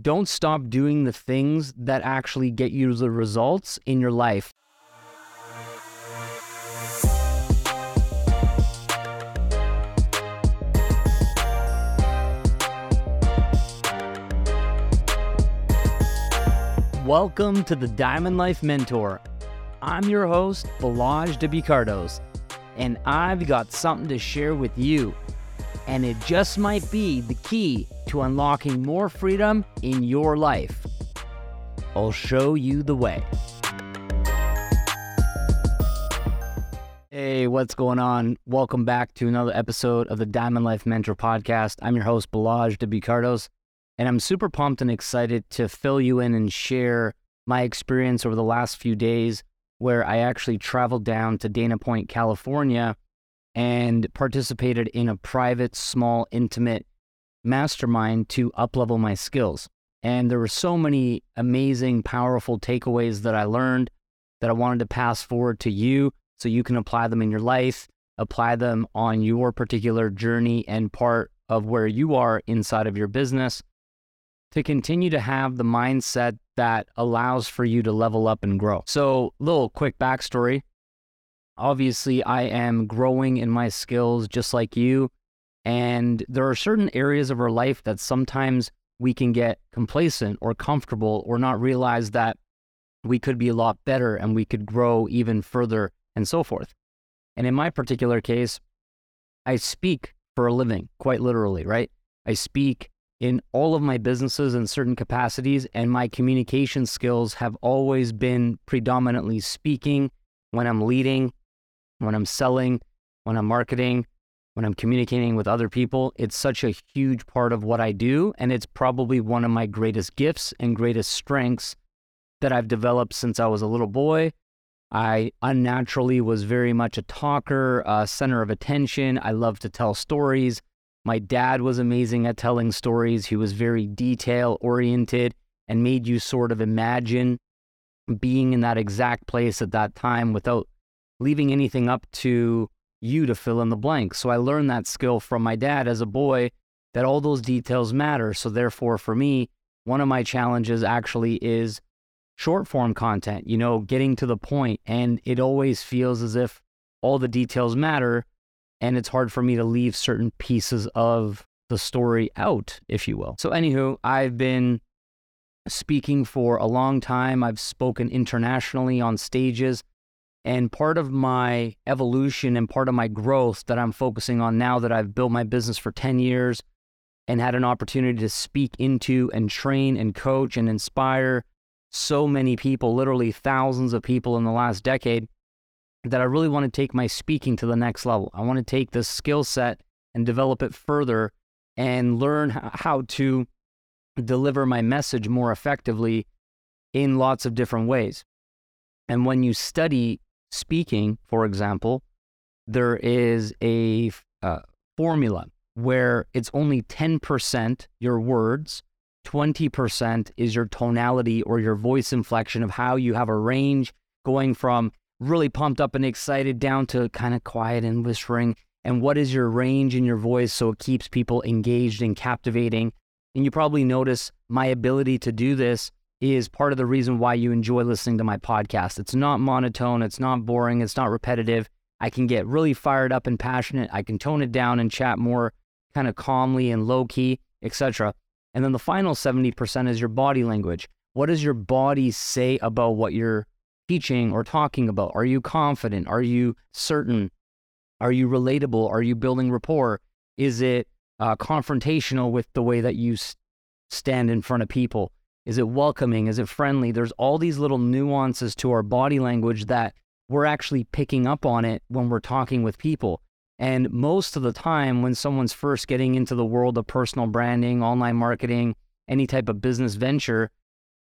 don't stop doing the things that actually get you the results in your life. Welcome to the Diamond Life Mentor. I'm your host, Balazs W Kardos, and I've got something to share with you. And it just might be the key to unlocking more freedom in your life. I'll show you the way. Hey, what's going on? Welcome back to another episode of the Diamond Life Mentor podcast. I'm your host, Balazs W Kardos. And I'm super pumped and excited to fill you in and share my experience over the last few days where I actually traveled down to Dana Point, California and participated in a private, small, intimate mastermind to uplevel my skills. And there were so many amazing, powerful takeaways that I learned that I wanted to pass forward to you so you can apply them in your life, apply them on your particular journey and part of where you are inside of your business to continue to have the mindset that allows for you to level up and grow. So, little quick backstory. Obviously, I am growing in my skills just like you. And there are certain areas of our life that sometimes we can get complacent or comfortable or not realize that we could be a lot better and we could grow even further and so forth. And in my particular case, I speak for a living, quite literally, right? I speak in all of my businesses in certain capacities, and my communication skills have always been predominantly speaking when I'm leading, when I'm selling, when I'm marketing, when I'm communicating with other people. It's such a huge part of what I do, and it's probably one of my greatest gifts and greatest strengths that I've developed since I was a little boy. I unnaturally was very much a talker, a center of attention. I love to tell stories. My dad was amazing at telling stories. He was very detail oriented and made you sort of imagine being in that exact place at that time without leaving anything up to you to fill in the blanks. So I learned that skill from my dad as a boy that all those details matter. So therefore, for me, one of my challenges actually is short form content, you know, getting to the point. And it always feels as if all the details matter and it's hard for me to leave certain pieces of the story out, if you will. So, anywho, I've been speaking for a long time. I've spoken internationally on stages. And part of my evolution and part of my growth that I'm focusing on now that I've built my business for 10 years and had an opportunity to speak into and train and coach and inspire so many people, literally thousands of people in the last decade, that I really want to take my speaking to the next level. I want to take this skill set and develop it further and learn how to deliver my message more effectively in lots of different ways. And when you study speaking, for example, there is a uh, formula where it's only 10% your words, 20% is your tonality or your voice inflection of how you have a range going from really pumped up and excited down to kind of quiet and whispering? And what is your range in your voice so it keeps people engaged and captivating? And you probably notice my ability to do this is part of the reason why you enjoy listening to my podcast. It's not monotone, it's not boring, it's not repetitive. I can get really fired up and passionate. I can tone it down and chat more kind of calmly and low key, etc. And then the final 70% is your body language. What does your body say about what you're teaching or talking about? Are you confident? Are you certain? Are you relatable? Are you building rapport? Is it uh, confrontational with the way that you s- stand in front of people? Is it welcoming? Is it friendly? There's all these little nuances to our body language that we're actually picking up on it when we're talking with people. And most of the time, when someone's first getting into the world of personal branding, online marketing, any type of business venture,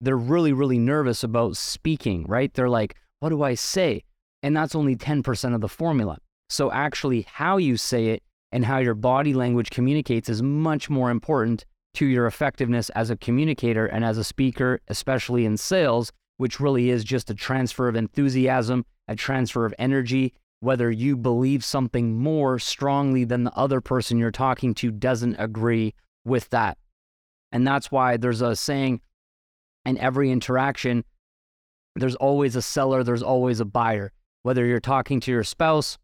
they're really, really nervous about speaking, right? They're like, what do I say? And that's only 10% of the formula. So, actually, how you say it and how your body language communicates is much more important to your effectiveness as a communicator and as a speaker, especially in sales, which really is just a transfer of enthusiasm, a transfer of energy. Whether you believe something more strongly than the other person you're talking to doesn't agree with that And that's why there's a saying in every interaction there's always a seller, there's always a buyer. Whether you're talking to your spouse,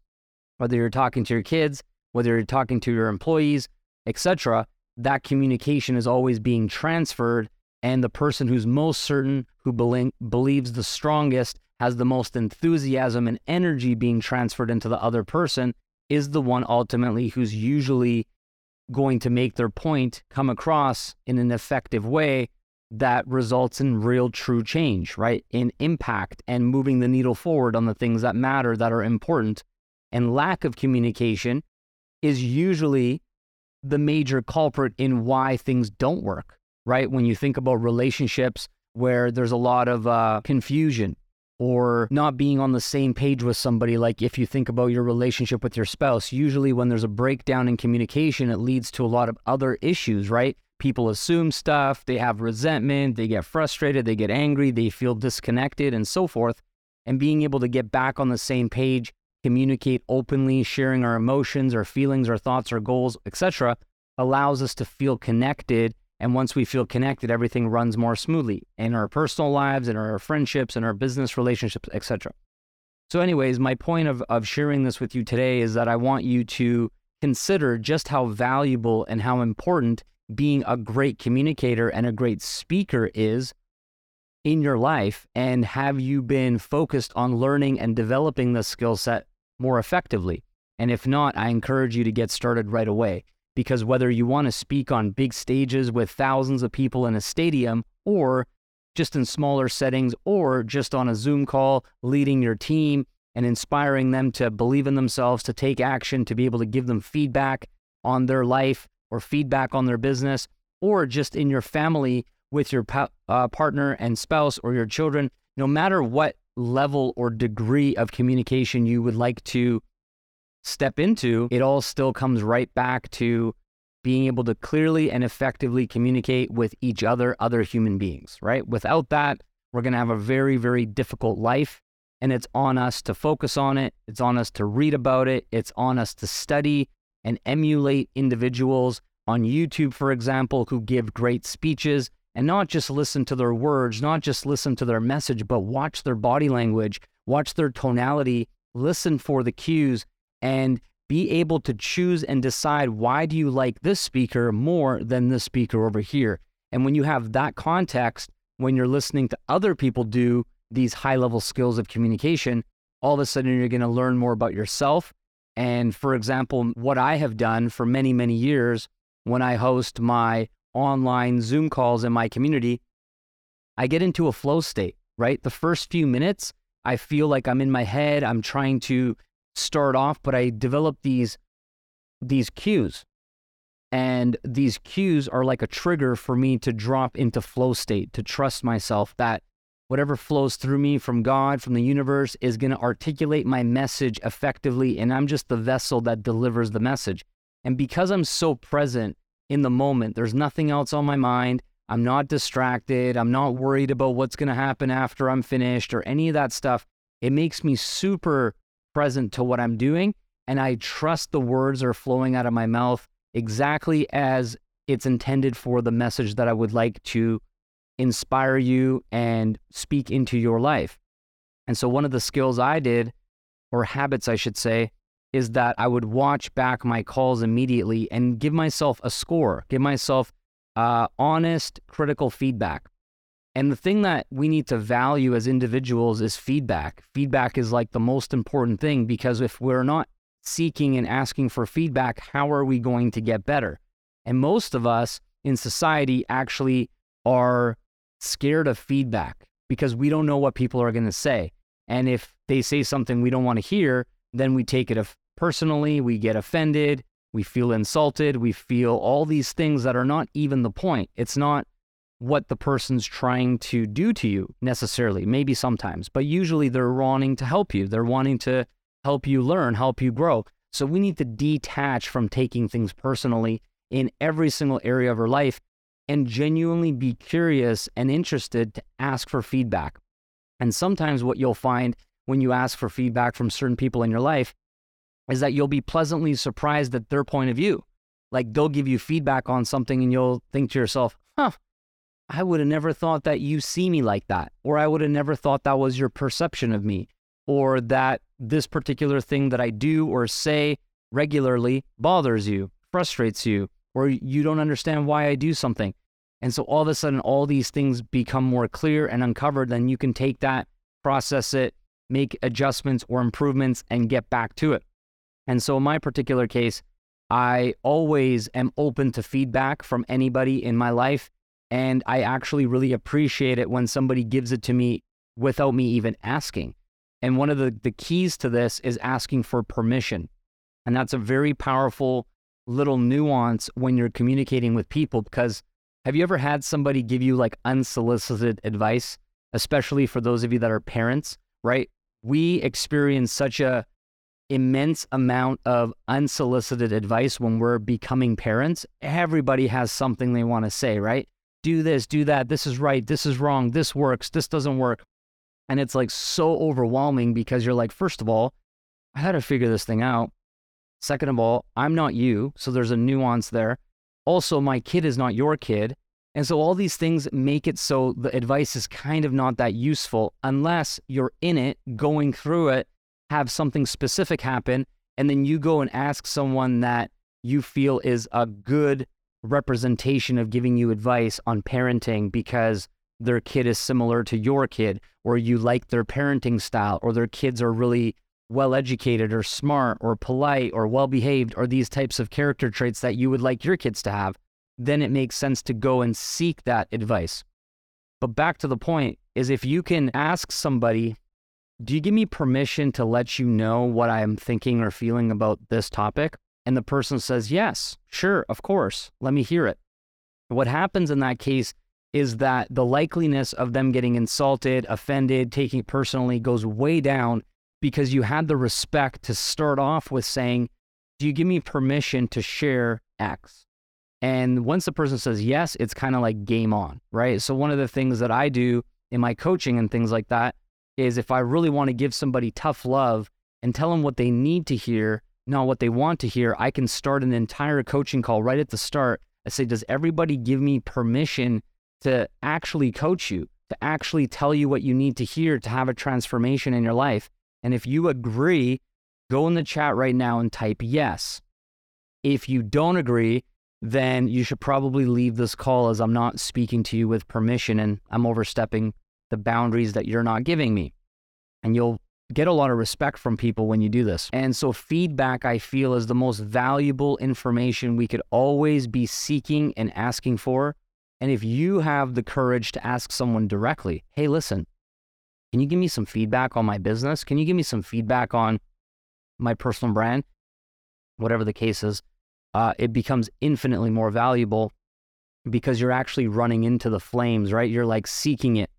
whether you're talking to your kids, whether you're talking to your employees, etc., that communication is always being transferred and the person who's most certain, who be- believes the strongest, has the most enthusiasm and energy being transferred into the other person is the one ultimately who's usually going to make their point come across in an effective way that results in real true change, right? In impact and moving the needle forward on the things that matter that are important. And lack of communication is usually the major culprit in why things don't work, right? When you think about relationships where there's a lot of uh, confusion or not being on the same page with somebody. Like if you think about your relationship with your spouse, usually when there's a breakdown in communication, it leads to a lot of other issues, right? People assume stuff, they have resentment, they get frustrated, they get angry, they feel disconnected, and so forth. And being able to get back on the same page, communicate openly, sharing our emotions, our feelings, our thoughts, our goals, etc., allows us to feel connected and once we feel connected, everything runs more smoothly in our personal lives, in our friendships, in our business relationships, etc. So, anyways, my point of, of sharing this with you today is that I want you to consider just how valuable and how important being a great communicator and a great speaker is in your life. And have you been focused on learning and developing the skill set more effectively? And if not, I encourage you to get started right away because whether you want to speak on big stages with thousands of people in a stadium or just in smaller settings or just on a Zoom call leading your team and inspiring them to believe in themselves, to take action, to be able to give them feedback on their life or feedback on their business, or just in your family with your pa- uh, partner and spouse or your children, no matter what level or degree of communication you would like to step into, it all still comes right back to being able to clearly and effectively communicate with each other, other human beings, right? Without that, we're going to have a very, very difficult life. And it's on us to focus on it. It's on us to read about it. It's on us to study and emulate individuals on YouTube, for example, who give great speeches and not just listen to their words, not just listen to their message, but watch their body language, watch their tonality, listen for the cues, and be able to choose and decide why do you like this speaker more than this speaker over here. And when you have that context, when you're listening to other people do these high level skills of communication, all of a sudden you're going to learn more about yourself. And for example, what I have done for many, many years when I host my online Zoom calls in my community, I get into a flow state, right? The first few minutes, I feel like I'm in my head. I'm trying to start off, but I develop these these cues. And these cues are like a trigger for me to drop into flow state, to trust myself that whatever flows through me from God, from the universe, is going to articulate my message effectively. And I'm just the vessel that delivers the message. And because I'm so present in the moment, there's nothing else on my mind. I'm not distracted. I'm not worried about what's going to happen after I'm finished or any of that stuff. It makes me super present to what I'm doing. And I trust the words are flowing out of my mouth exactly as it's intended for the message that I would like to inspire you and speak into your life. And so, one of the skills I did, or habits, I should say, is that I would watch back my calls immediately and give myself a score, give myself uh, honest, critical feedback. And the thing that we need to value as individuals is feedback. Feedback is like the most important thing because if we're not seeking and asking for feedback, how are we going to get better? And most of us in society actually are scared of feedback because we don't know what people are going to say. And if they say something we don't want to hear, then we take it personally, we get offended, we feel insulted, we feel all these things that are not even the point. It's not what the person's trying to do to you necessarily, maybe sometimes, but usually they're wanting to help you. They're wanting to help you learn, help you grow. So we need to detach from taking things personally in every single area of our life and genuinely be curious and interested to ask for feedback. And sometimes what you'll find when you ask for feedback from certain people in your life is that you'll be pleasantly surprised at their point of view. Like they'll give you feedback on something and you'll think to yourself, huh, I would have never thought that you see me like that, or I would have never thought that was your perception of me, or that this particular thing that I do or say regularly bothers you, frustrates you, or you don't understand why I do something. And so all of a sudden, all these things become more clear and uncovered. Then you can take that, process it, make adjustments or improvements, and get back to it. And so, in my particular case, I always am open to feedback from anybody in my life. And I actually really appreciate it when somebody gives it to me without me even asking. And one of the, the keys to this is asking for permission. And that's a very powerful little nuance when you're communicating with people because have you ever had somebody give you like unsolicited advice, especially for those of you that are parents, right? We experience such a immense amount of unsolicited advice when we're becoming parents. Everybody has something they want to say, right? Do this, do that. This is right. This is wrong. This works. This doesn't work. And it's like so overwhelming because you're like, first of all, I had to figure this thing out. Second of all, I'm not you. So there's a nuance there. Also, my kid is not your kid. And so all these things make it so the advice is kind of not that useful unless you're in it, going through it, have something specific happen, and then you go and ask someone that you feel is a good representation of giving you advice on parenting because their kid is similar to your kid, or you like their parenting style, or their kids are really well educated, or smart, or polite, or well behaved, or these types of character traits that you would like your kids to have, then it makes sense to go and seek that advice. But back to the point is if you can ask somebody do you give me permission to let you know what I am thinking or feeling about this topic? And the person says, Yes, sure, of course, let me hear it. What happens in that case is that the likeliness of them getting insulted, offended, taking it personally goes way down because you had the respect to start off with saying, Do you give me permission to share X? And once the person says yes, it's kind of like game on, right? So, one of the things that I do in my coaching and things like that is if I really want to give somebody tough love and tell them what they need to hear, not what they want to hear, I can start an entire coaching call right at the start. I say, Does everybody give me permission to actually coach you, to actually tell you what you need to hear to have a transformation in your life? And if you agree, go in the chat right now and type yes. If you don't agree, then you should probably leave this call as I'm not speaking to you with permission and I'm overstepping the boundaries that you're not giving me. And you'll get a lot of respect from people when you do this. And so, feedback, I feel, is the most valuable information we could always be seeking and asking for. And if you have the courage to ask someone directly, hey, listen, can you give me some feedback on my business? Can you give me some feedback on my personal brand? Whatever the case is, uh, it becomes infinitely more valuable because you're actually running into the flames, right? You're like seeking it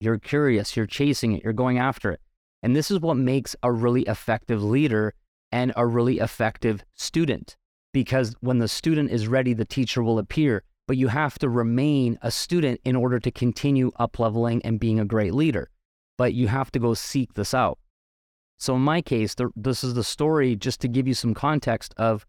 you're curious, you're chasing it, you're going after it. And this is what makes a really effective leader and a really effective student. Because when the student is ready, the teacher will appear. But you have to remain a student in order to continue up leveling and being a great leader. But you have to go seek this out. So, in my case, this is the story just to give you some context of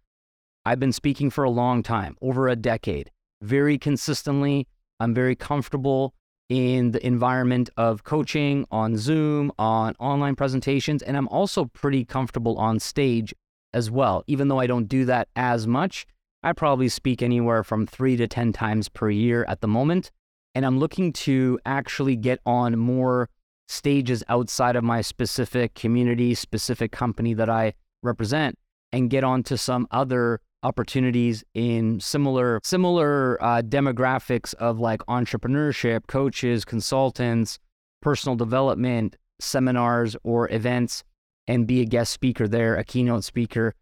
I've been speaking for a long time, over a decade, very consistently. I'm very comfortable in the environment of coaching on Zoom, on online presentations, and I'm also pretty comfortable on stage as well. Even though I don't do that as much, I probably speak anywhere from three to 10 times per year at the moment. And I'm looking to actually get on more stages outside of my specific community, specific company that I represent, and get onto some other opportunities in similar similar uh, demographics of like entrepreneurship, coaches, consultants, personal development seminars or events, and be a guest speaker there, a keynote speaker.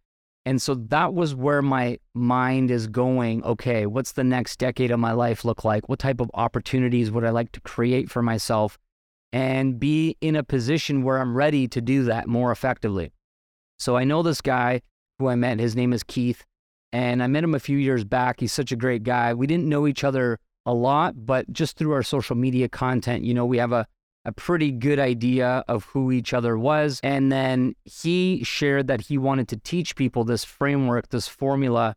And so that was where my mind is going. Okay, what's the next decade of my life look like? What type of opportunities would I like to create for myself? And be in a position where I'm ready to do that more effectively. So I know this guy who I met. His name is Keith. And I met him a few years back. He's such a great guy. We didn't know each other a lot, but just through our social media content, you know, we have a, a pretty good idea of who each other was. And then he shared that he wanted to teach people this framework, this formula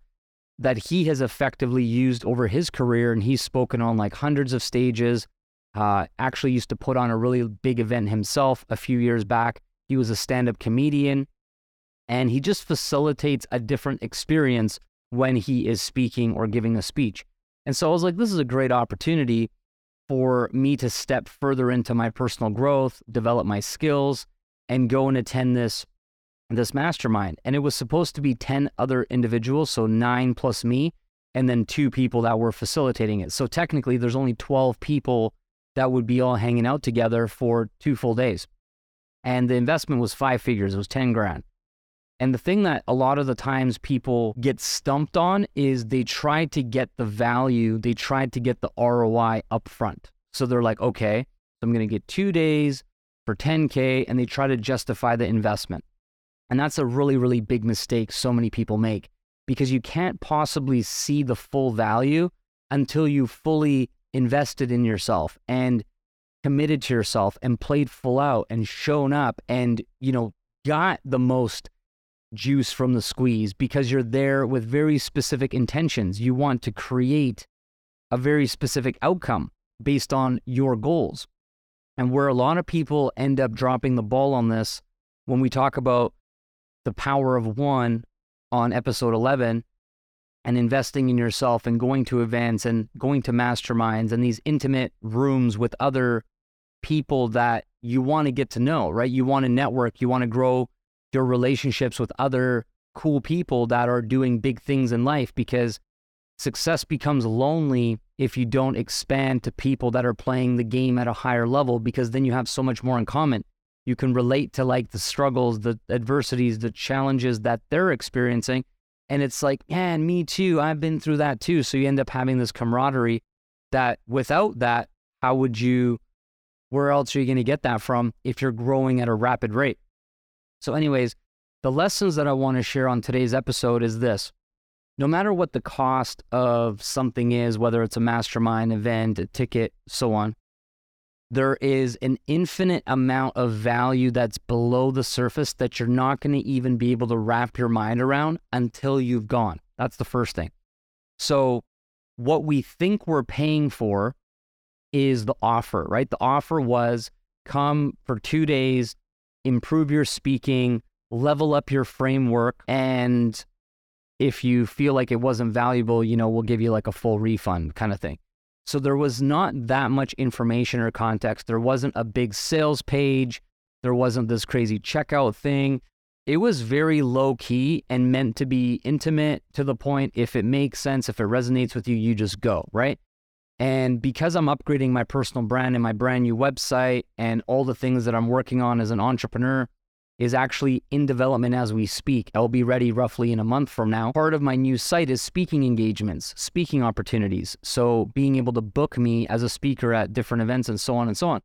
that he has effectively used over his career. And he's spoken on like hundreds of stages. Uh, actually, used to put on a really big event himself a few years back. He was a stand up comedian and he just facilitates a different experience when he is speaking or giving a speech. And so I was like, this is a great opportunity for me to step further into my personal growth, develop my skills, and go and attend this this mastermind. And it was supposed to be 10 other individuals, so 9 plus me, and then two people that were facilitating it. So technically there's only 12 people that would be all hanging out together for two full days. And the investment was five figures, it was 10 grand. And the thing that a lot of the times people get stumped on is they try to get the value, they try to get the ROI up front. So they're like, okay, so I'm going to get two days for 10K, and they try to justify the investment. And that's a really, really big mistake so many people make because you can't possibly see the full value until you fully invested in yourself and committed to yourself and played full out and shown up and, you know, got the most juice from the squeeze because you're there with very specific intentions. You want to create a very specific outcome based on your goals. And where a lot of people end up dropping the ball on this, when we talk about the power of one on episode 11 and investing in yourself and going to events and going to masterminds and these intimate rooms with other people that you want to get to know, right? You want to network, you want to grow your relationships with other cool people that are doing big things in life because success becomes lonely if you don't expand to people that are playing the game at a higher level because then you have so much more in common. You can relate to like the struggles, the adversities, the challenges that they're experiencing. And it's like, man, me too. I've been through that too. So you end up having this camaraderie that without that, how would you, where else are you going to get that from if you're growing at a rapid rate? So, anyways, the lessons that I want to share on today's episode is this no matter what the cost of something is, whether it's a mastermind event, a ticket, so on, there is an infinite amount of value that's below the surface that you're not going to even be able to wrap your mind around until you've gone. That's the first thing. So, what we think we're paying for is the offer, right? The offer was come for two days, improve your speaking, level up your framework. And if you feel like it wasn't valuable, you know, we'll give you like a full refund kind of thing. So there was not that much information or context. There wasn't a big sales page. There wasn't this crazy checkout thing. It was very low key and meant to be intimate to the point. If it makes sense, if it resonates with you, you just go, right? And because I'm upgrading my personal brand and my brand new website and all the things that I'm working on as an entrepreneur is actually in development as we speak. I'll be ready roughly in a month from now. Part of my new site is speaking engagements, speaking opportunities. So being able to book me as a speaker at different events and so on and so on.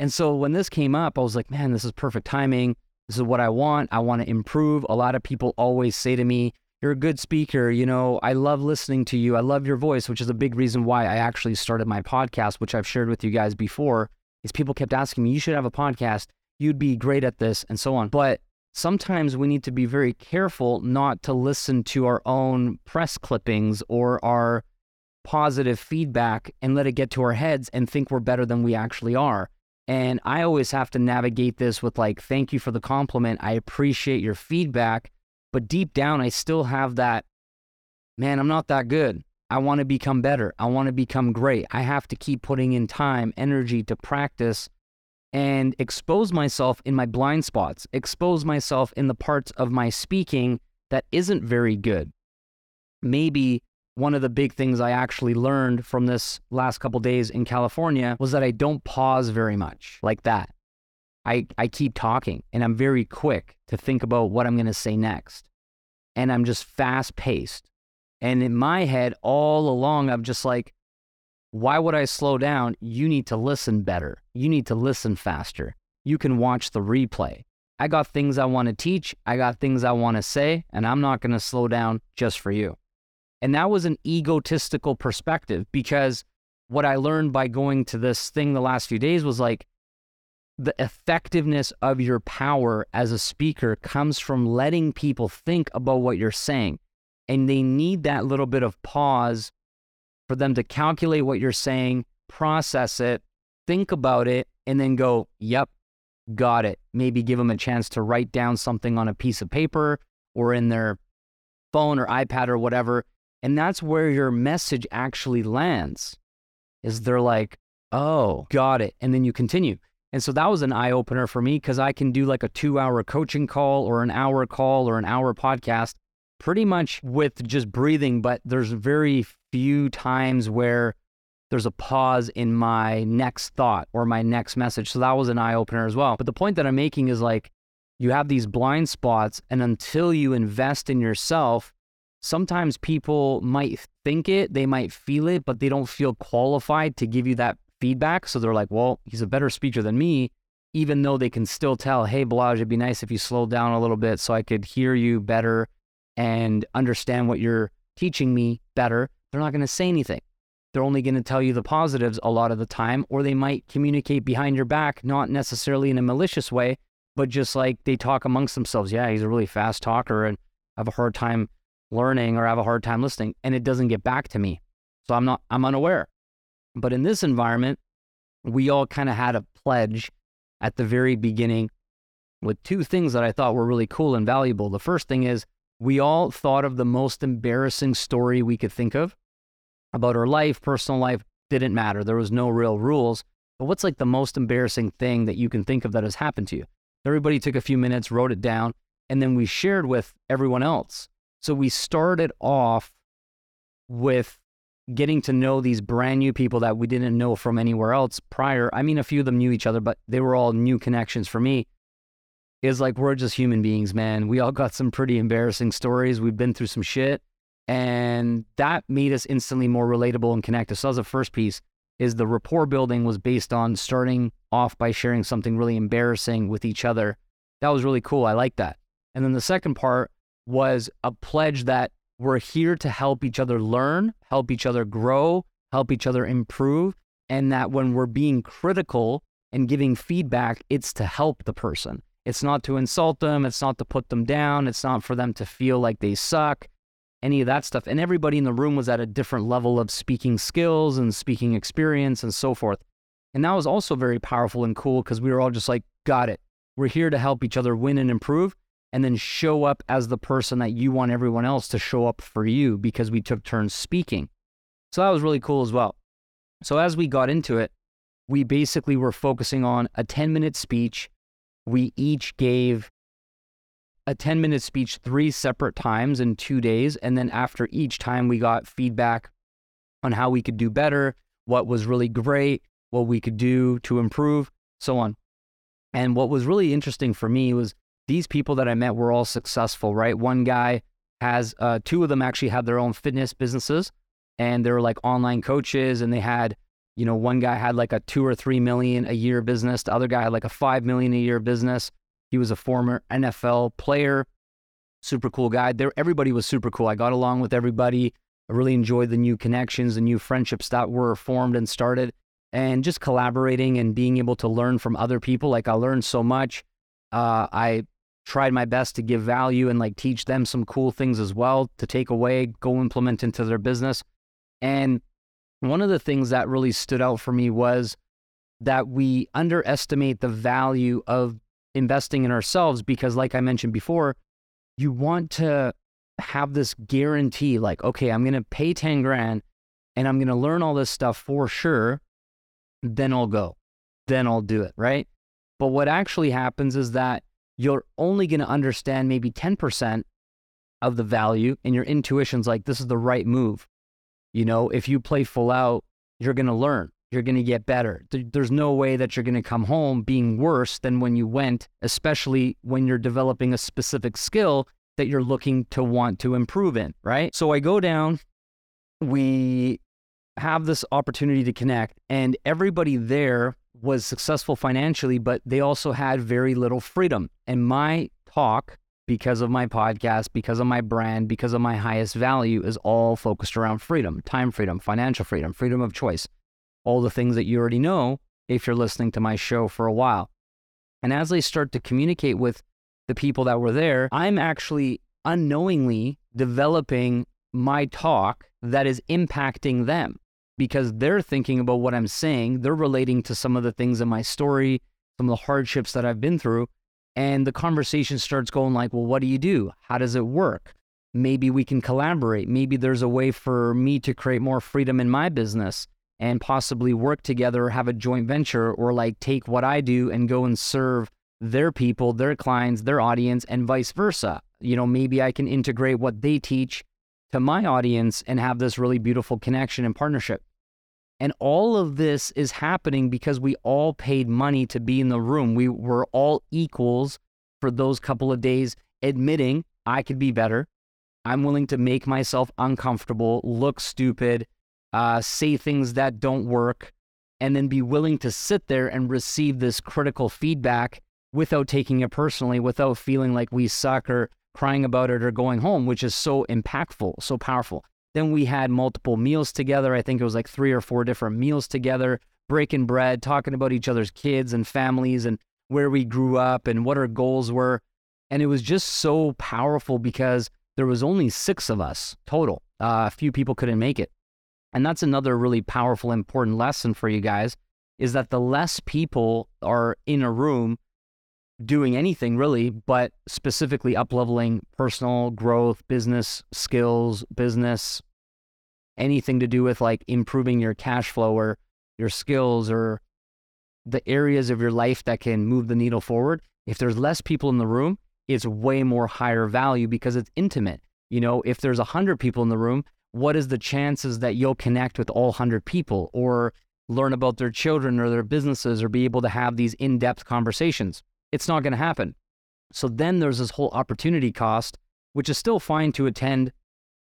And so when this came up, I was like, man, this is perfect timing. This is what I want. I want to improve. A lot of people always say to me, you're a good speaker. You know, I love listening to you. I love your voice, which is a big reason why I actually started my podcast, which I've shared with you guys before. Is people kept asking me, you should have a podcast. You'd be great at this, and so on. But sometimes we need to be very careful not to listen to our own press clippings or our positive feedback and let it get to our heads and think we're better than we actually are. And I always have to navigate this with like, thank you for the compliment. I appreciate your feedback but deep down, I still have that, man, I'm not that good. I want to become better. I want to become great. I have to keep putting in time, energy to practice and expose myself in my blind spots, expose myself in the parts of my speaking that isn't very good. Maybe one of the big things I actually learned from this last couple days in California was that I don't pause very much like that. I, I keep talking and I'm very quick to think about what I'm going to say next. And I'm just fast paced. And in my head, all along, I'm just like, why would I slow down? You need to listen better. You need to listen faster. You can watch the replay. I got things I want to teach. I got things I want to say, and I'm not going to slow down just for you. And that was an egotistical perspective because what I learned by going to this thing the last few days was like, the effectiveness of your power as a speaker comes from letting people think about what you're saying. And they need that little bit of pause for them to calculate what you're saying, process it, think about it, and then go, yep, got it. Maybe give them a chance to write down something on a piece of paper or in their phone or iPad or whatever. And that's where your message actually lands. Is they're like, oh, got it. And then you continue. And so that was an eye opener for me because I can do like a two hour coaching call or an hour call or an hour podcast pretty much with just breathing. But there's very few times where there's a pause in my next thought or my next message. So that was an eye opener as well. But the point that I'm making is like, you have these blind spots, and until you invest in yourself, sometimes people might think it, they might feel it, but they don't feel qualified to give you that feedback. So they're like, well, he's a better speaker than me, even though they can still tell, hey, Balazs, it'd be nice if you slowed down a little bit so I could hear you better and understand what you're teaching me better. They're not going to say anything. They're only going to tell you the positives a lot of the time, or they might communicate behind your back, not necessarily in a malicious way, but just like they talk amongst themselves. Yeah, he's a really fast talker and I have a hard time learning or have a hard time listening, and it doesn't get back to me. So I'm not, I'm unaware. But in this environment, we all kind of had a pledge at the very beginning with two things that I thought were really cool and valuable. The first thing is we all thought of the most embarrassing story we could think of about our life, personal life, didn't matter. There was no real rules. But what's like the most embarrassing thing that you can think of that has happened to you? Everybody took a few minutes, wrote it down, and then we shared with everyone else. So we started off with getting to know these brand new people that we didn't know from anywhere else prior. I mean, a few of them knew each other, but they were all new connections for me. Is like we're just human beings, man. We all got some pretty embarrassing stories. We've been through some shit. And that made us instantly more relatable and connected. So that was the first piece is the rapport building was based on starting off by sharing something really embarrassing with each other. That was really cool. I like that. And then the second part was a pledge that we're here to help each other learn, help each other grow, help each other improve. And that when we're being critical and giving feedback, it's to help the person. It's not to insult them. It's not to put them down. It's not for them to feel like they suck any of that stuff. And everybody in the room was at a different level of speaking skills and speaking experience and so forth. And that was also very powerful and cool because we were all just like, got it. We're here to help each other win and improve and then show up as the person that you want everyone else to show up for you because we took turns speaking. So that was really cool as well. So as we got into it, we basically were focusing on a 10 minute speech. We each gave a 10 minute speech three separate times in two days. And then after each time, we got feedback on how we could do better, what was really great, what we could do to improve, so on. And what was really interesting for me was these people that I met were all successful, right? One guy has, uh, two of them actually have their own fitness businesses and they're like online coaches and they had, you know, one guy had like a two or three million a year business. The other guy had like a five million a year business. He was a former NFL player, super cool guy. There, everybody was super cool. I got along with everybody. I really enjoyed the new connections, the new friendships that were formed and started, and just collaborating and being able to learn from other people. Like I learned so much. Uh, I tried my best to give value and like teach them some cool things as well to take away, go implement into their business. And one of the things that really stood out for me was that we underestimate the value of investing in ourselves because, like I mentioned before, you want to have this guarantee like, okay, I'm going to pay 10 grand and I'm going to learn all this stuff for sure. Then I'll go. Then I'll do it. Right. But what actually happens is that you're only going to understand maybe 10% of the value and your intuition's like, this is the right move. You know, if you play full out, you're going to learn you're going to get better. There's no way that you're going to come home being worse than when you went, especially when you're developing a specific skill that you're looking to want to improve in, right? So I go down, we have this opportunity to connect, and everybody there was successful financially, but they also had very little freedom. And my talk, because of my podcast, because of my brand, because of my highest value, is all focused around freedom, time freedom, financial freedom, freedom of choice all the things that you already know if you're listening to my show for a while. And as I start to communicate with the people that were there, I'm actually unknowingly developing my talk that is impacting them because they're thinking about what I'm saying. They're relating to some of the things in my story, some of the hardships that I've been through. And the conversation starts going like, well, what do you do? How does it work? Maybe we can collaborate. Maybe there's a way for me to create more freedom in my business and possibly work together, have a joint venture, or like take what I do and go and serve their people, their clients, their audience, and vice versa. You know, maybe I can integrate what they teach to my audience and have this really beautiful connection and partnership. And all of this is happening because we all paid money to be in the room. We were all equals for those couple of days, admitting I could be better. I'm willing to make myself uncomfortable, look stupid, uh, say things that don't work, and then be willing to sit there and receive this critical feedback without taking it personally, without feeling like we suck or crying about it or going home, which is so impactful, so powerful. Then we had multiple meals together. I think it was like three or four different meals together, breaking bread, talking about each other's kids and families and where we grew up and what our goals were. And it was just so powerful because there was only six of us total. Uh, a few people couldn't make it. And that's another really powerful, important lesson for you guys is that the less people are in a room doing anything really, but specifically up leveling personal growth, business skills, business, anything to do with like improving your cash flow or your skills or the areas of your life that can move the needle forward. If there's less people in the room, it's way more higher value because it's intimate. You know, if there's a hundred people in the room, what is the chances that you'll connect with all hundred people or learn about their children or their businesses or be able to have these in-depth conversations? It's not going to happen. So then there's this whole opportunity cost, which is still fine to attend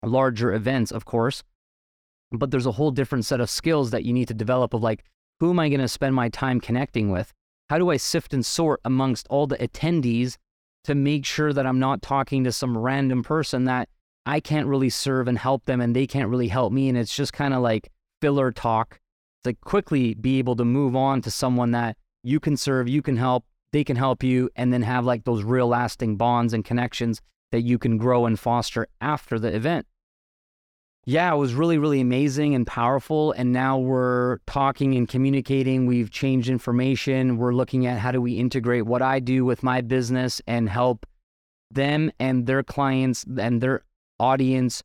larger events, of course, but there's a whole different set of skills that you need to develop of like, who am I going to spend my time connecting with? How do I sift and sort amongst all the attendees to make sure that I'm not talking to some random person that I can't really serve and help them and they can't really help me? And it's just kind of like filler talk to quickly be able to move on to someone that you can serve, you can help, they can help you and then have like those real lasting bonds and connections that you can grow and foster after the event. Yeah, it was really, really amazing and powerful. And now we're talking and communicating. We've changed information. We're looking at how do we integrate what I do with my business and help them and their clients and their audience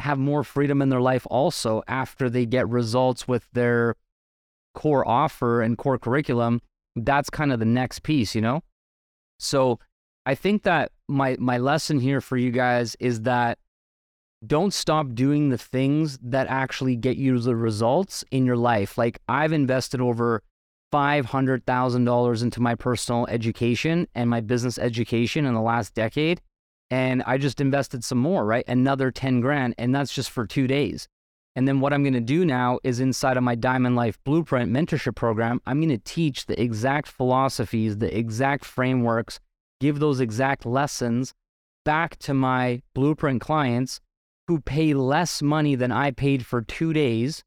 have more freedom in their life also after they get results with their core offer and core curriculum that's kind of the next piece, you know? So I think that my my lesson here for you guys is that don't stop doing the things that actually get you the results in your life. Like I've invested over $500,000 into my personal education and my business education in the last decade. And I just invested some more, right? Another 10 grand. And that's just for two days. And then what I'm going to do now is inside of my Diamond Life Blueprint mentorship program, I'm going to teach the exact philosophies, the exact frameworks, give those exact lessons back to my Blueprint clients who pay less money than I paid for two days,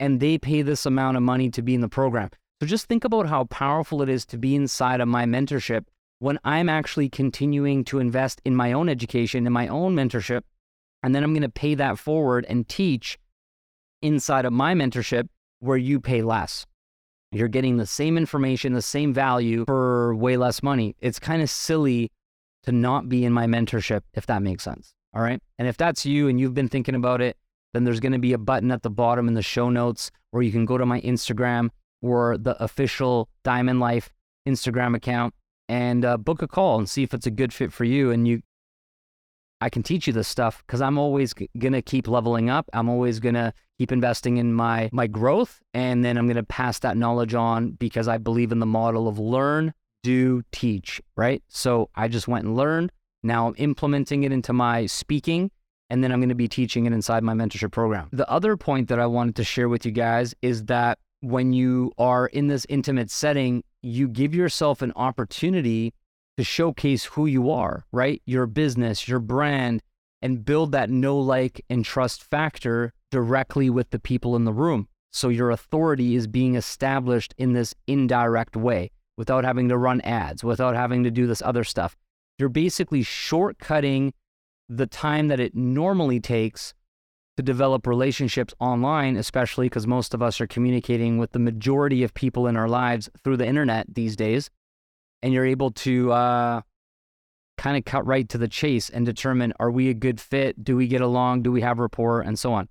and they pay this amount of money to be in the program. So just think about how powerful it is to be inside of my mentorship when I'm actually continuing to invest in my own education, in my own mentorship, and then I'm going to pay that forward and teach inside of my mentorship where you pay less. You're getting the same information, the same value for way less money. It's kind of silly to not be in my mentorship, if that makes sense. All right. And if that's you and you've been thinking about it, then there's going to be a button at the bottom in the show notes where you can go to my Instagram or the official Diamond Life Instagram account and uh, book a call and see if it's a good fit for you. And you I can teach you this stuff because I'm always g- gonna keep leveling up. I'm always gonna keep investing in my my growth, and then I'm gonna pass that knowledge on because I believe in the model of learn, do, teach. Right. So I just went and learned. Now I'm implementing it into my speaking, and then I'm gonna be teaching it inside my mentorship program. The other point that I wanted to share with you guys is that when you are in this intimate setting, you give yourself an opportunity to showcase who you are, right? Your business, your brand, and build that know, like, and trust factor directly with the people in the room. So your authority is being established in this indirect way without having to run ads, without having to do this other stuff. You're basically shortcutting the time that it normally takes to develop relationships online, especially because most of us are communicating with the majority of people in our lives through the internet these days. And you're able to uh, kind of cut right to the chase and determine are we a good fit? Do we get along? Do we have rapport? And so on.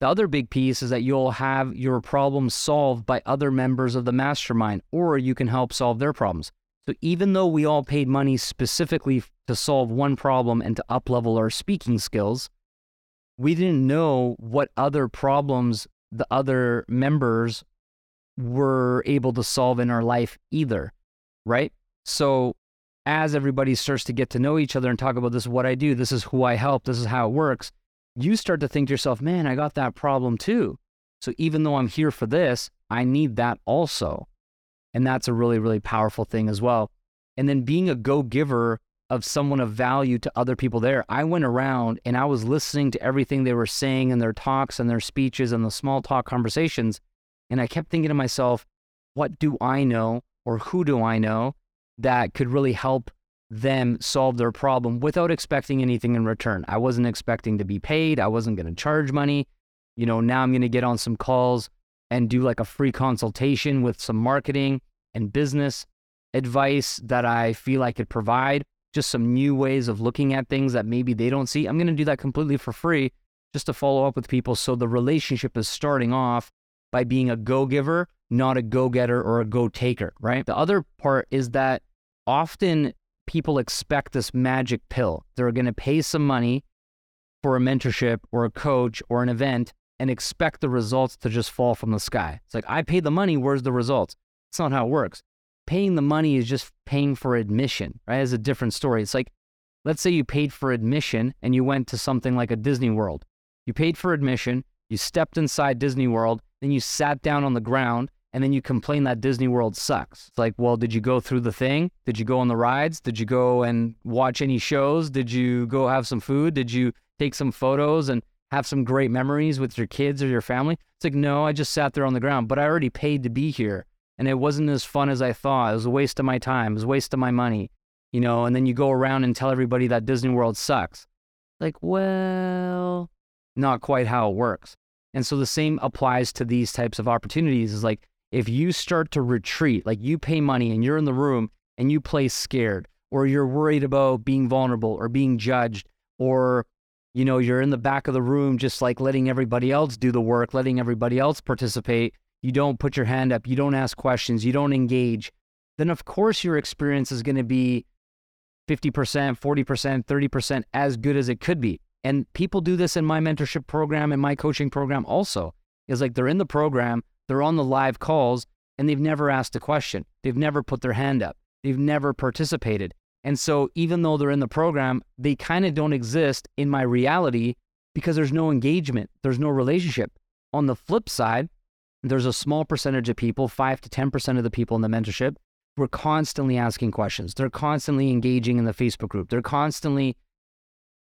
The other big piece is that you'll have your problems solved by other members of the mastermind, or you can help solve their problems. So even though we all paid money specifically to solve one problem and to uplevel our speaking skills, we didn't know what other problems the other members were able to solve in our life either, right? So as everybody starts to get to know each other and talk about this is what I do, this is who I help, this is how it works, you start to think to yourself, man, I got that problem too. So even though I'm here for this, I need that also. And that's a really, really powerful thing as well. And then being a go giver of someone of value to other people there. I went around and I was listening to everything they were saying in their talks and their speeches and the small talk conversations. And I kept thinking to myself, what do I know or who do I know that could really help them solve their problem without expecting anything in return? I wasn't expecting to be paid. I wasn't going to charge money. You know, now I'm going to get on some calls and do like a free consultation with some marketing and business advice that I feel I could provide just some new ways of looking at things that maybe they don't see. I'm going to do that completely for free just to follow up with people. So the relationship is starting off by being a go giver, not a go getter or a go taker, right? The other part is that often people expect this magic pill. They're going to pay some money for a mentorship or a coach or an event and expect the results to just fall from the sky. It's like, I paid the money, where's the results? It's not how it works paying the money is just paying for admission, right? It's a different story. It's like, let's say you paid for admission and you went to something like a Disney World. You paid for admission, you stepped inside Disney World, then you sat down on the ground, and then you complain that Disney World sucks. It's like, well, did you go through the thing? Did you go on the rides? Did you go and watch any shows? Did you go have some food? Did you take some photos and have some great memories with your kids or your family? It's like, no, I just sat there on the ground, but I already paid to be here and it wasn't as fun as I thought. It was a waste of my time. It was a waste of my money, you know. And then you go around and tell everybody that Disney World sucks. Like, well, not quite how it works. And so the same applies to these types of opportunities. Is like if you start to retreat, like you pay money and you're in the room and you play scared, or you're worried about being vulnerable or being judged, or you know you're in the back of the room just like letting everybody else do the work, letting everybody else participate you don't put your hand up, you don't ask questions, you don't engage, then of course your experience is going to be 50%, 40%, 30% as good as it could be. And people do this in my mentorship program and my coaching program also. Is like they're in the program, they're on the live calls, and they've never asked a question. They've never put their hand up. They've never participated. And so even though they're in the program, they kind of don't exist in my reality because there's no engagement, there's no relationship. On the flip side, there's a small percentage of people, 5 to 10% of the people in the mentorship, who are constantly asking questions. They're constantly engaging in the Facebook group. They're constantly,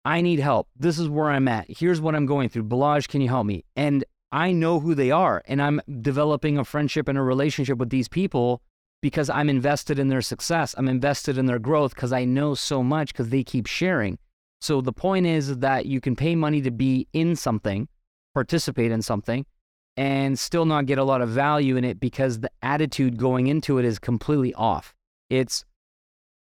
I need help. This is where I'm at. Here's what I'm going through. Balazs, can you help me? And I know who they are. And I'm developing a friendship and a relationship with these people because I'm invested in their success. I'm invested in their growth because I know so much because they keep sharing. So the point is that you can pay money to be in something, participate in something, and still not get a lot of value in it because the attitude going into it is completely off. It's,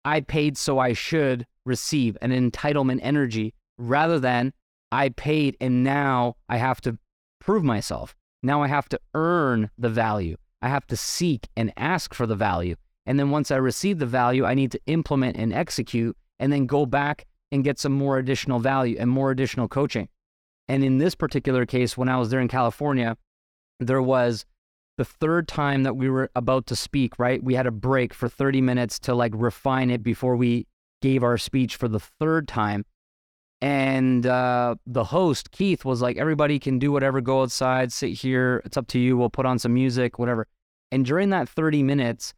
I paid so I should receive an entitlement energy rather than I paid and now I have to prove myself. Now I have to earn the value. I have to seek and ask for the value. And then once I receive the value, I need to implement and execute and then go back and get some more additional value and more additional coaching. And in this particular case, when I was there in California, there was the third time that we were about to speak, right? We had a break for 30 minutes to like refine it before we gave our speech for the third time. And uh, the host, Keith, was like, everybody can do whatever, go outside, sit here. It's up to you. We'll put on some music, whatever. And during that 30 minutes,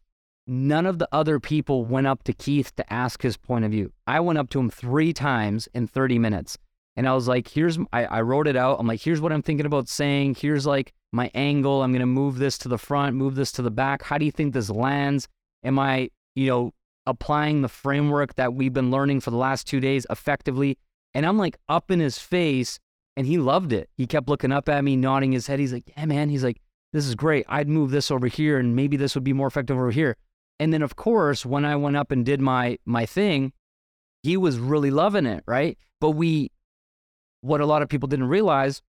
none of the other people went up to Keith to ask his point of view. I went up to him three times in 30 minutes. And I was like, here's, I, I wrote it out. I'm like, here's what I'm thinking about saying. Here's like my angle. I'm going to move this to the front, move this to the back. How do you think this lands? Am I, you know, applying the framework that we've been learning for the last two days effectively? And I'm like up in his face and he loved it. He kept looking up at me, nodding his head. He's like, Yeah, man. He's like, This is great. I'd move this over here and maybe this would be more effective over here. And then of course, when I went up and did my my thing, he was really loving it, right? But we what a lot of people didn't realize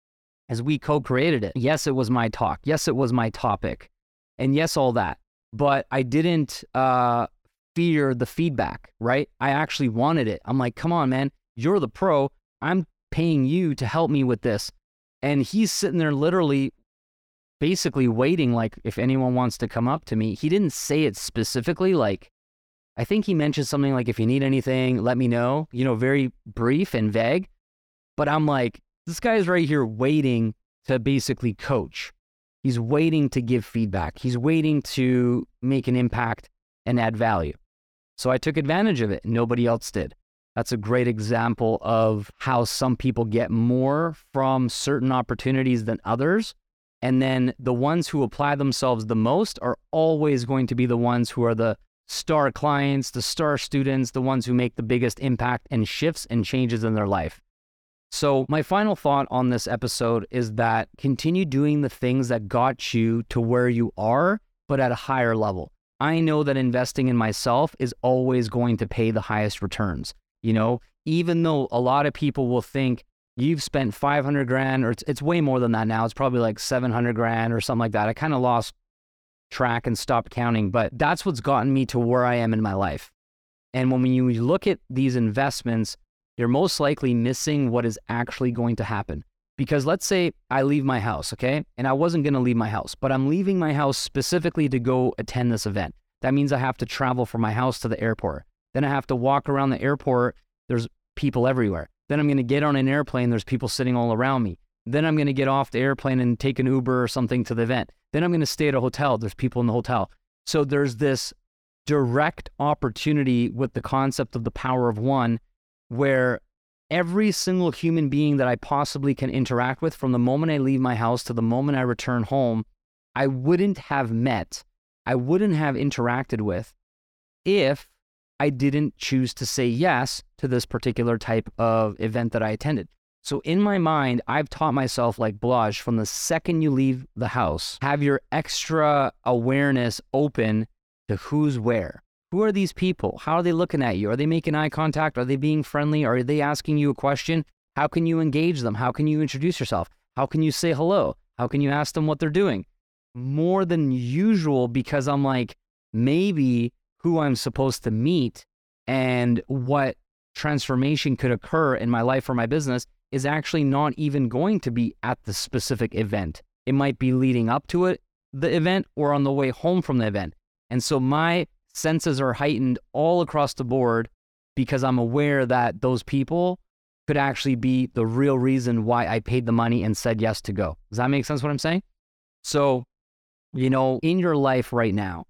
is we co-created it. Yes, it was my talk. Yes, it was my topic. And yes, all that. But I didn't uh fear the feedback, right? I actually wanted it. I'm like, come on, man, you're the pro. I'm paying you to help me with this. And he's sitting there literally basically waiting, like, if anyone wants to come up to me. He didn't say it specifically, like, I think he mentioned something like, if you need anything, let me know, you know, very brief and vague. But I'm like, this guy's right here waiting to basically coach. He's waiting to give feedback. He's waiting to make an impact and add value. So I took advantage of it. Nobody else did. That's a great example of how some people get more from certain opportunities than others. And then the ones who apply themselves the most are always going to be the ones who are the star clients, the star students, the ones who make the biggest impact and shifts and changes in their life. So, my final thought on this episode is that continue doing the things that got you to where you are, but at a higher level. I know that investing in myself is always going to pay the highest returns. You know, even though a lot of people will think you've spent 500 grand or it's, it's way more than that now. It's probably like 700 grand or something like that. I kind of lost track and stopped counting, but that's what's gotten me to where I am in my life. And when you look at these investments, you're most likely missing what is actually going to happen. Because let's say I leave my house, okay? And I wasn't going to leave my house, but I'm leaving my house specifically to go attend this event. That means I have to travel from my house to the airport. Then I have to walk around the airport. There's people everywhere. Then I'm going to get on an airplane. There's people sitting all around me. Then I'm going to get off the airplane and take an Uber or something to the event. Then I'm going to stay at a hotel. There's people in the hotel. So there's this direct opportunity with the concept of the power of one where every single human being that I possibly can interact with from the moment I leave my house to the moment I return home, I wouldn't have met, I wouldn't have interacted with if I didn't choose to say yes to this particular type of event that I attended. So in my mind, I've taught myself like Balazs from the second you leave the house, have your extra awareness open to who's where. Who are these people? How are they looking at you? Are they making eye contact? Are they being friendly? Are they asking you a question? How can you engage them? How can you introduce yourself? How can you say hello? How can you ask them what they're doing? More than usual because I'm like, maybe who I'm supposed to meet and what transformation could occur in my life or my business is actually not even going to be at the specific event. It might be leading up to it, the event, or on the way home from the event. And so my senses are heightened all across the board because I'm aware that those people could actually be the real reason why I paid the money and said yes to go. Does that make sense what I'm saying? So, you know, in your life right now,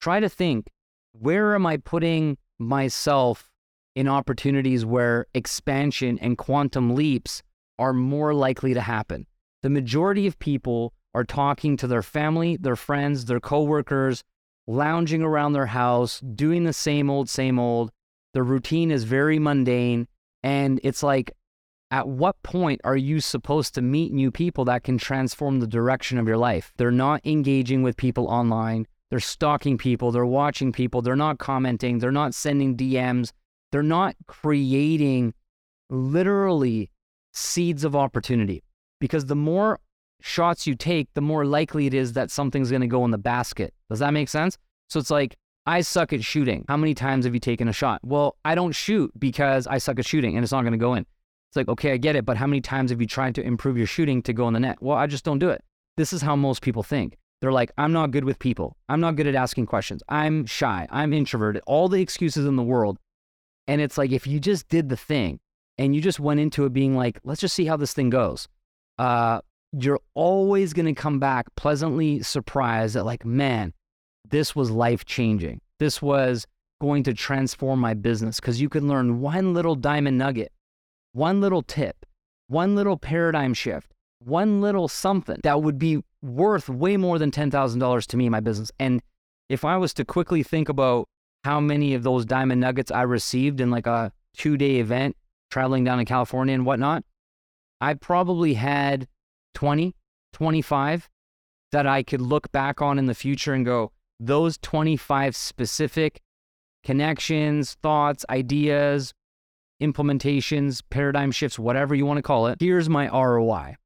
try to think where am I putting myself in opportunities where expansion and quantum leaps are more likely to happen? The majority of people are talking to their family, their friends, their coworkers, lounging around their house, doing the same old, same old. The routine is very mundane. And it's like, at what point are you supposed to meet new people that can transform the direction of your life? They're not engaging with people online. They're stalking people. They're watching people. They're not commenting. They're not sending DMs. They're not creating literally seeds of opportunity. Because the more shots you take, the more likely it is that something's going to go in the basket. Does that make sense? So it's like, I suck at shooting. How many times have you taken a shot? Well, I don't shoot because I suck at shooting and it's not going to go in. It's like, okay, I get it, but how many times have you tried to improve your shooting to go in the net? Well, I just don't do it. This is how most people think. They're like, I'm not good with people. I'm not good at asking questions. I'm shy. I'm introverted. All the excuses in the world. And it's like, if you just did the thing and you just went into it being like, let's just see how this thing goes, uh, you're always going to come back pleasantly surprised that, like, man, this was life changing. This was going to transform my business because you can learn one little diamond nugget, one little tip, one little paradigm shift, one little something that would be worth way more than $10,000 to me in my business. And if I was to quickly think about how many of those diamond nuggets I received in like a two day event traveling down to California and whatnot, I probably had 20, 25 that I could look back on in the future and go, those 25 specific connections, thoughts, ideas, implementations, paradigm shifts, whatever you want to call it. Here's my ROI.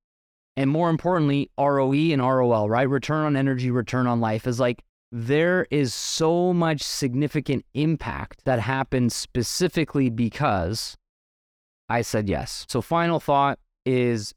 And more importantly, ROE and ROL, right? Return on energy, return on life is like there is so much significant impact that happens specifically because I said yes. So, final thought is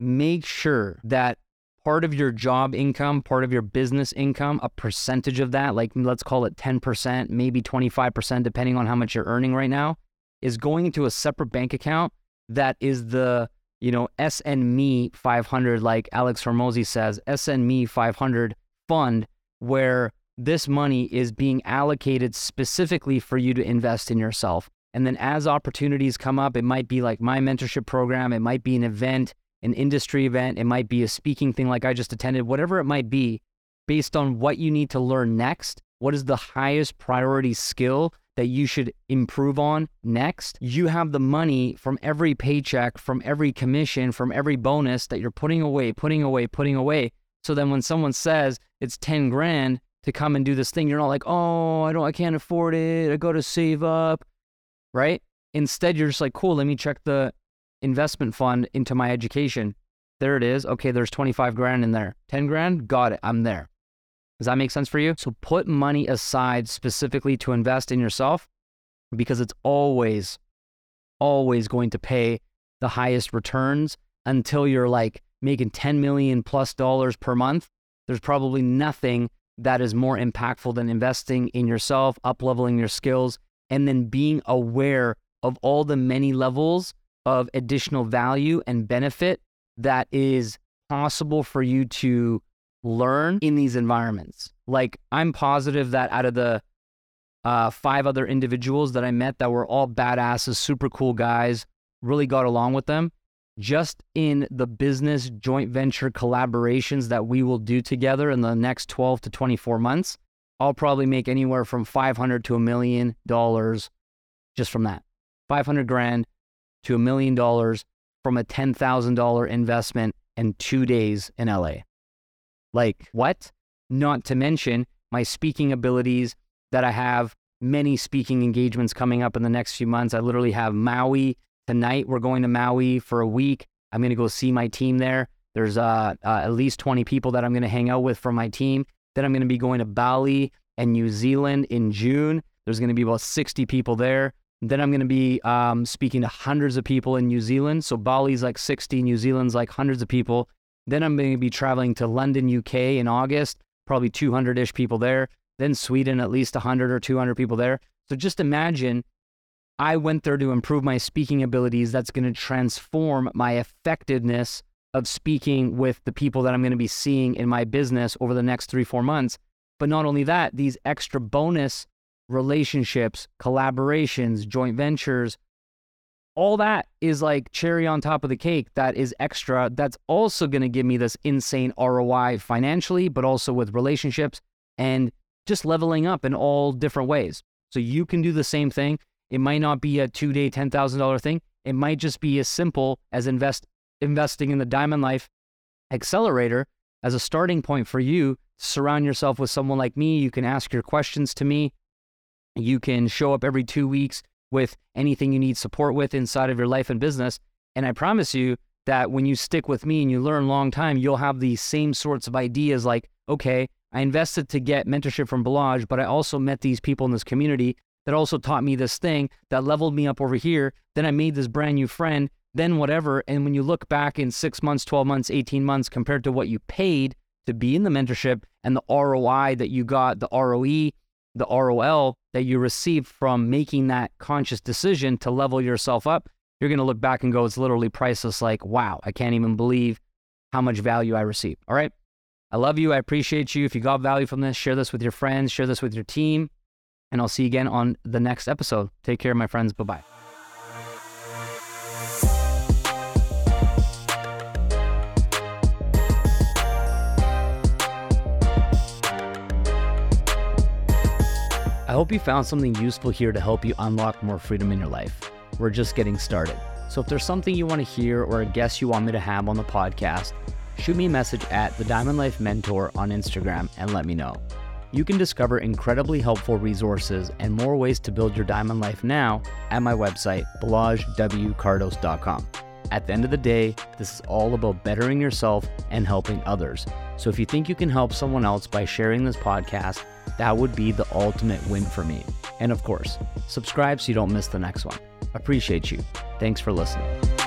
make sure that part of your job income, part of your business income, a percentage of that, like let's call it 10%, maybe 25%, depending on how much you're earning right now, is going into a separate bank account that is the, you know, SNME 500, like Alex Hormozi says, SNME 500 fund where this money is being allocated specifically for you to invest in yourself. And then as opportunities come up, it might be like my mentorship program, it might be an event, an industry event, it might be a speaking thing like I just attended, whatever it might be, based on what you need to learn next. What is the highest priority skill that you should improve on next? You have the money from every paycheck, from every commission, from every bonus that you're putting away, putting away, putting away. So then when someone says it's 10 grand to come and do this thing, you're not like, oh, I don't, I can't afford it. I got to save up, right? Instead, you're just like, cool, let me check the investment fund into my education. There it is. Okay, there's 25 grand in there. 10 grand, got it. I'm there. Does that make sense for you? So put money aside specifically to invest in yourself because it's always, always going to pay the highest returns until you're like making 10 million plus dollars per month. There's probably nothing that is more impactful than investing in yourself, up leveling your skills, and then being aware of all the many levels of additional value and benefit that is possible for you to learn in these environments. Like, I'm positive that out of the uh, five other individuals that I met that were all badasses, super cool guys, really got along with them. Just in the business joint venture collaborations that we will do together in the next 12 to 24 months, I'll probably make anywhere from 500 to a million dollars just from that. 500 grand to a million dollars from a $10,000 investment in two days in LA. Like, what? Not to mention my speaking abilities that I have many speaking engagements coming up in the next few months. I literally have Maui tonight. We're going to Maui for a week. I'm going to go see my team there. There's uh, uh, at least 20 people that I'm going to hang out with from my team. Then I'm going to be going to Bali and New Zealand in June. There's going to be about 60 people there. Then I'm going to be um, speaking to hundreds of people in New Zealand. So Bali's like 60, New Zealand's like hundreds of people. Then I'm going to be traveling to London, UK in August, probably 200 ish people there. Then Sweden, at least 100 or 200 people there. So just imagine I went there to improve my speaking abilities. That's going to transform my effectiveness of speaking with the people that I'm going to be seeing in my business over the next three, four months. But not only that, these extra bonus relationships, collaborations, joint ventures, all that is like cherry on top of the cake that is extra. That's also going to give me this insane ROI financially, but also with relationships and just leveling up in all different ways. So you can do the same thing. It might not be a two day, $10,000 thing. It might just be as simple as invest, investing in the Diamond Life Accelerator as a starting point for you. Surround yourself with someone like me. You can ask your questions to me. You can show up every two weeks with anything you need support with inside of your life and business. And I promise you that when you stick with me and you learn long time, you'll have these same sorts of ideas like, okay, I invested to get mentorship from Balazs, but I also met these people in this community that also taught me this thing that leveled me up over here. Then I made this brand new friend, then whatever. And when you look back in six months, 12 months, 18 months compared to what you paid to be in the mentorship and the ROI that you got, the ROE, the ROL that you received from making that conscious decision to level yourself up, you're going to look back and go, it's literally priceless. Like, wow, I can't even believe how much value I received. All right. I love you. I appreciate you. If you got value from this, share this with your friends, share this with your team. And I'll see you again on the next episode. Take care, my friends. Bye bye. I hope you found something useful here to help you unlock more freedom in your life. we're just getting started. So if there's something you want to hear or a guest you want me to have on the podcast, shoot me a message at the Diamond Life Mentor on Instagram and let me know. You can discover incredibly helpful resources and more ways to build your diamond life now at my website, balazswkardos.com. At the end of the day, this is all about bettering yourself and helping others. So if you think you can help someone else by sharing this podcast, that would be the ultimate win for me. And of course, subscribe so you don't miss the next one. Appreciate you. Thanks for listening.